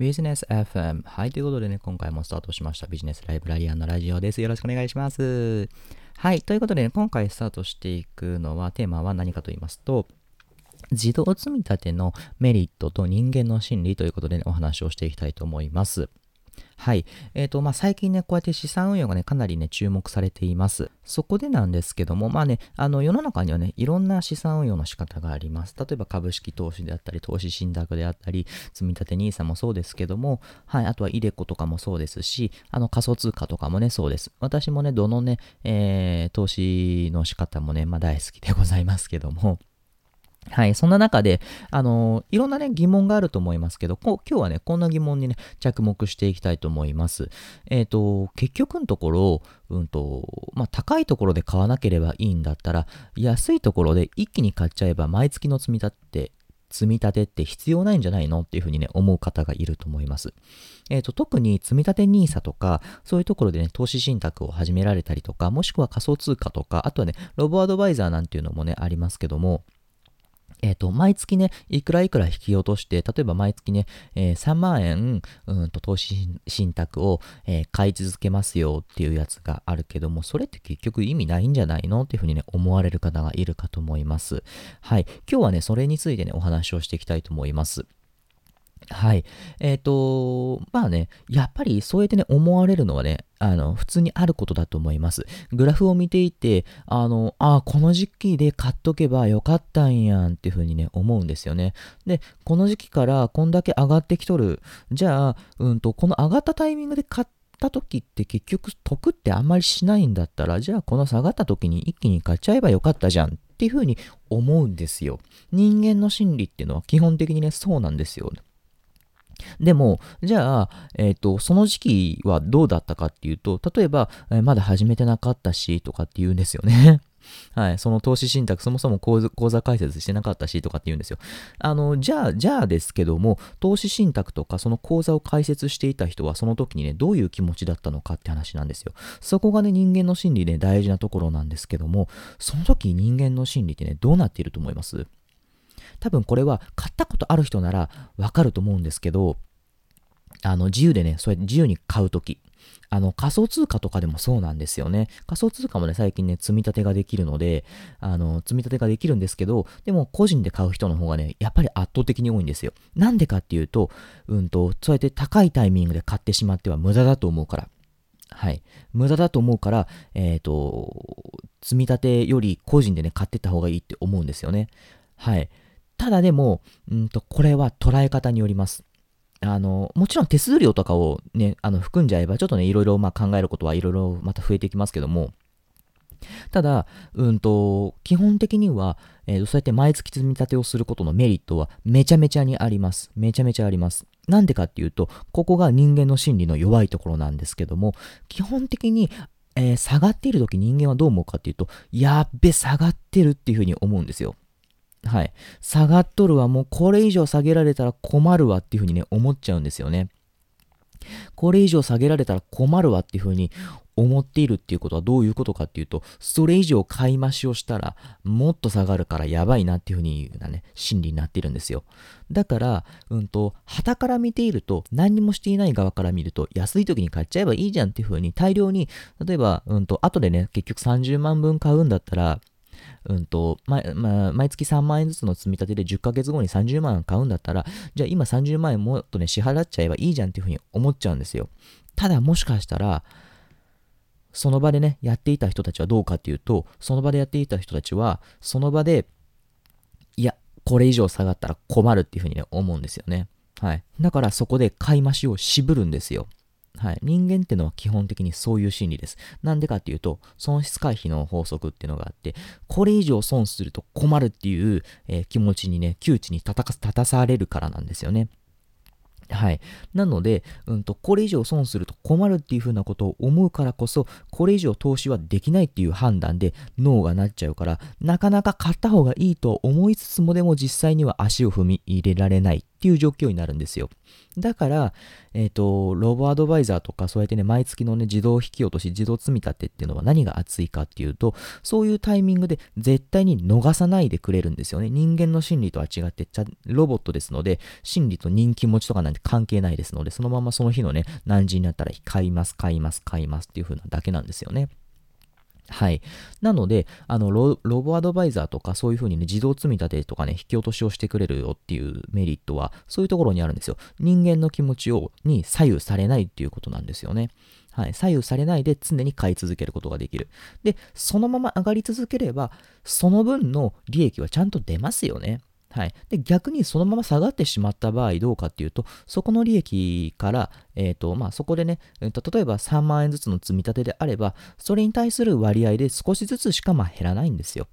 ビジネス FM。はい、ということでね、今回もスタートしましたビジネスライブラリアンのラジオです。よろしくお願いします。はい、ということで、ね、今回スタートしていくのは、テーマは何かと言いますと、自動積み立てのメリットと人間の心理ということで、ね、お話をしていきたいと思います。はい。えっ、ー、と、まあ、最近ね、こうやって資産運用がね、かなりね、注目されています。そこでなんですけども、まあね、あの、世の中にはね、いろんな資産運用の仕方があります。例えば株式投資であったり、投資信託であったり、積立 NISA もそうですけども、はい、あとはイデコとかもそうですし、あの、仮想通貨とかもね、そうです。私もね、どのね、えー、投資の仕方もね、まあ、大好きでございますけども、はい。そんな中で、あのー、いろんなね、疑問があると思いますけど、今日はね、こんな疑問にね、着目していきたいと思います。えっ、ー、と、結局のところ、うんと、まあ、高いところで買わなければいいんだったら、安いところで一気に買っちゃえば、毎月の積み立て、積み立てって必要ないんじゃないのっていうふうにね、思う方がいると思います。えっ、ー、と、特に積み立て NISA とか、そういうところでね、投資信託を始められたりとか、もしくは仮想通貨とか、あとはね、ロボアドバイザーなんていうのもね、ありますけども、えっ、ー、と、毎月ね、いくらいくら引き落として、例えば毎月ね、えー、3万円、うんと投資信託を、えー、買い続けますよっていうやつがあるけども、それって結局意味ないんじゃないのっていうふうにね、思われる方がいるかと思います。はい。今日はね、それについてね、お話をしていきたいと思います。はい。えっ、ー、と、まあね、やっぱりそうやってね、思われるのはね、あの、普通にあることだと思います。グラフを見ていて、あの、ああこの時期で買っとけばよかったんやんっていうふうにね、思うんですよね。で、この時期からこんだけ上がってきとる。じゃあ、うんと、この上がったタイミングで買った時って結局得ってあんまりしないんだったら、じゃあこの下がった時に一気に買っちゃえばよかったじゃんっていうふうに思うんですよ。人間の心理っていうのは基本的にね、そうなんですよ。でも、じゃあ、えっ、ー、と、その時期はどうだったかっていうと、例えば、えー、まだ始めてなかったし、とかって言うんですよね。はい。その投資信託、そもそも口座開設してなかったし、とかって言うんですよ。あの、じゃあ、じゃあですけども、投資信託とか、その口座を開設していた人は、その時にね、どういう気持ちだったのかって話なんですよ。そこがね、人間の心理で、ね、大事なところなんですけども、その時人間の心理ってね、どうなっていると思います？多分これは買ったことある人ならわかると思うんですけど、あの、自由でね、そうやって自由に買うとき。あの、仮想通貨とかでもそうなんですよね。仮想通貨もね、最近ね、積み立てができるので、あの、積み立てができるんですけど、でも個人で買う人の方がね、やっぱり圧倒的に多いんですよ。なんでかっていうと、うんと、そうやって高いタイミングで買ってしまっては無駄だと思うから。はい。無駄だと思うから、えっ、ー、と、積み立てより個人でね、買ってった方がいいって思うんですよね。はい。ただでも、うんと、これは捉え方によります。あの、もちろん手数料とかをね、あの、含んじゃえば、ちょっとね、いろいろまあ考えることはいろいろまた増えてきますけども、ただ、うんと、基本的には、えー、そうやって毎月積み立てをすることのメリットはめちゃめちゃにあります。めちゃめちゃあります。なんでかっていうと、ここが人間の心理の弱いところなんですけども、基本的に、えー、下がっている時人間はどう思うかっていうと、やっべ、下がってるっていうふうに思うんですよ。はい。下がっとるわ。もうこれ以上下げられたら困るわっていうふうにね、思っちゃうんですよね。これ以上下げられたら困るわっていうふうに思っているっていうことはどういうことかっていうと、それ以上買い増しをしたらもっと下がるからやばいなっていうふうになね、心理になっているんですよ。だから、うんと、旗から見ていると、何もしていない側から見ると、安い時に買っちゃえばいいじゃんっていうふうに大量に、例えば、うんと、後でね、結局30万分買うんだったら、うんと、ま、ま毎月3万円ずつの積み立てで10ヶ月後に30万円買うんだったら、じゃあ今30万円もっとね、支払っちゃえばいいじゃんっていうふうに思っちゃうんですよ。ただもしかしたら、その場でね、やっていた人たちはどうかっていうと、その場でやっていた人たちは、その場で、いや、これ以上下がったら困るっていうふうにね、思うんですよね。はい。だからそこで買い増しを渋るんですよ。はい。人間ってのは基本的にそういう心理です。なんでかっていうと、損失回避の法則っていうのがあって、これ以上損すると困るっていう、えー、気持ちにね、窮地に立たされるからなんですよね。はい。なので、うんと、これ以上損すると困るっていうふうなことを思うからこそ、これ以上投資はできないっていう判断で脳がなっちゃうから、なかなか買った方がいいと思いつつもでも実際には足を踏み入れられないっていう状況になるんですよ。だから、えっ、ー、と、ロボアドバイザーとか、そうやってね、毎月のね、自動引き落とし、自動積み立てっていうのは何が熱いかっていうと、そういうタイミングで絶対に逃さないでくれるんですよね。人間の心理とは違って、ロボットですので、心理と人気持ちとかなんて関係ないですので、そのままその日のね、何時になったら買います、買います、買いますっていう風なだけなんですよね。はい。なので、あのロ、ロボアドバイザーとかそういうふうにね、自動積み立てとかね、引き落としをしてくれるよっていうメリットは、そういうところにあるんですよ。人間の気持ちを、に左右されないっていうことなんですよね。はい。左右されないで常に買い続けることができる。で、そのまま上がり続ければ、その分の利益はちゃんと出ますよね。はい。で、逆にそのまま下がってしまった場合どうかっていうと、そこの利益から、え、ー、と、まあ、そこでね、えーと、例えば3万円ずつの積み立てであれば、それに対する割合で少しずつしかま減らないんですよ。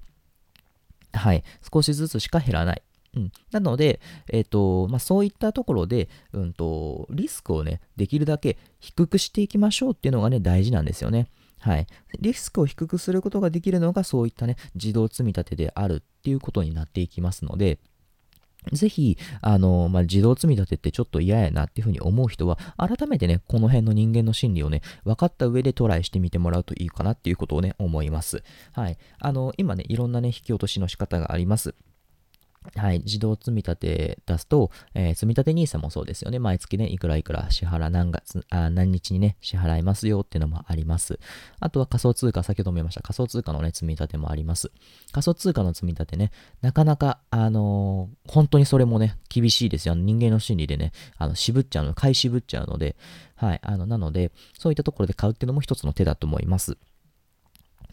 はい。少しずつしか減らない。うん、なので、え、ー、とまあ、そういったところで、うんと、リスクをね、できるだけ低くしていきましょうっていうのがね、大事なんですよね。はい。リスクを低くすることができるのがそういったね、自動積み立てであるっていうことになっていきますので、ぜひ、あの、まあ、自動積み立てってちょっと嫌やなっていうふうに思う人は、改めてね、この辺の人間の心理をね、分かった上でトライしてみてもらうといいかなっていうことをね、思います。はい。あの、今ね、いろんなね、引き落としの仕方があります。はい、自動積み立て出すと、えー、積立て NISA もそうですよね。毎月ね、いくらいくら支払、何月、あ何日にね、支払いますよっていうのもあります。あとは仮想通貨、先ほども言いました、仮想通貨のね、積み立てもあります。仮想通貨の積み立てね、なかなか、あのー、本当にそれもね、厳しいですよ。人間の心理でね、あの、渋っちゃうの、買い渋っちゃうので、はい、あの、なので、そういったところで買うっていうのも一つの手だと思います。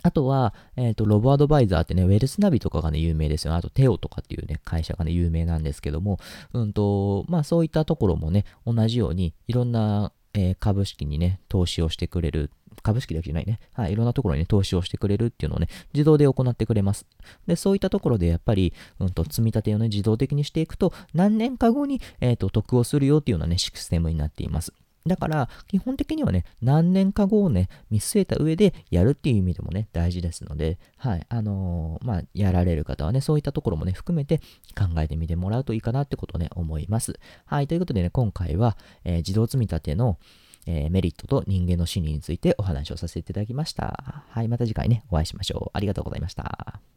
あとは、えっ、ー、と、ロボアドバイザーってね、ウェルスナビとかがね、有名ですよ。あと、テオとかっていうね、会社がね、有名なんですけども、うんと、まあそういったところもね、同じように、いろんな、えー、株式にね、投資をしてくれる。株式だけじゃないね。はい、いろんなところにね、投資をしてくれるっていうのをね、自動で行ってくれます。で、そういったところでやっぱり、うんと、積み立てをね、自動的にしていくと、何年か後に、えっ、ー、と、得をするよっていうようなね、システムになっています。だから、基本的にはね、何年か後をね、見据えた上でやるっていう意味でもね、大事ですので、はい、あのー、まあ、やられる方はね、そういったところもね、含めて考えてみてもらうといいかなってことをね、思います。はい、ということでね、今回は、えー、自動積み立ての、えー、メリットと人間の心理についてお話をさせていただきました。はい、また次回ね、お会いしましょう。ありがとうございました。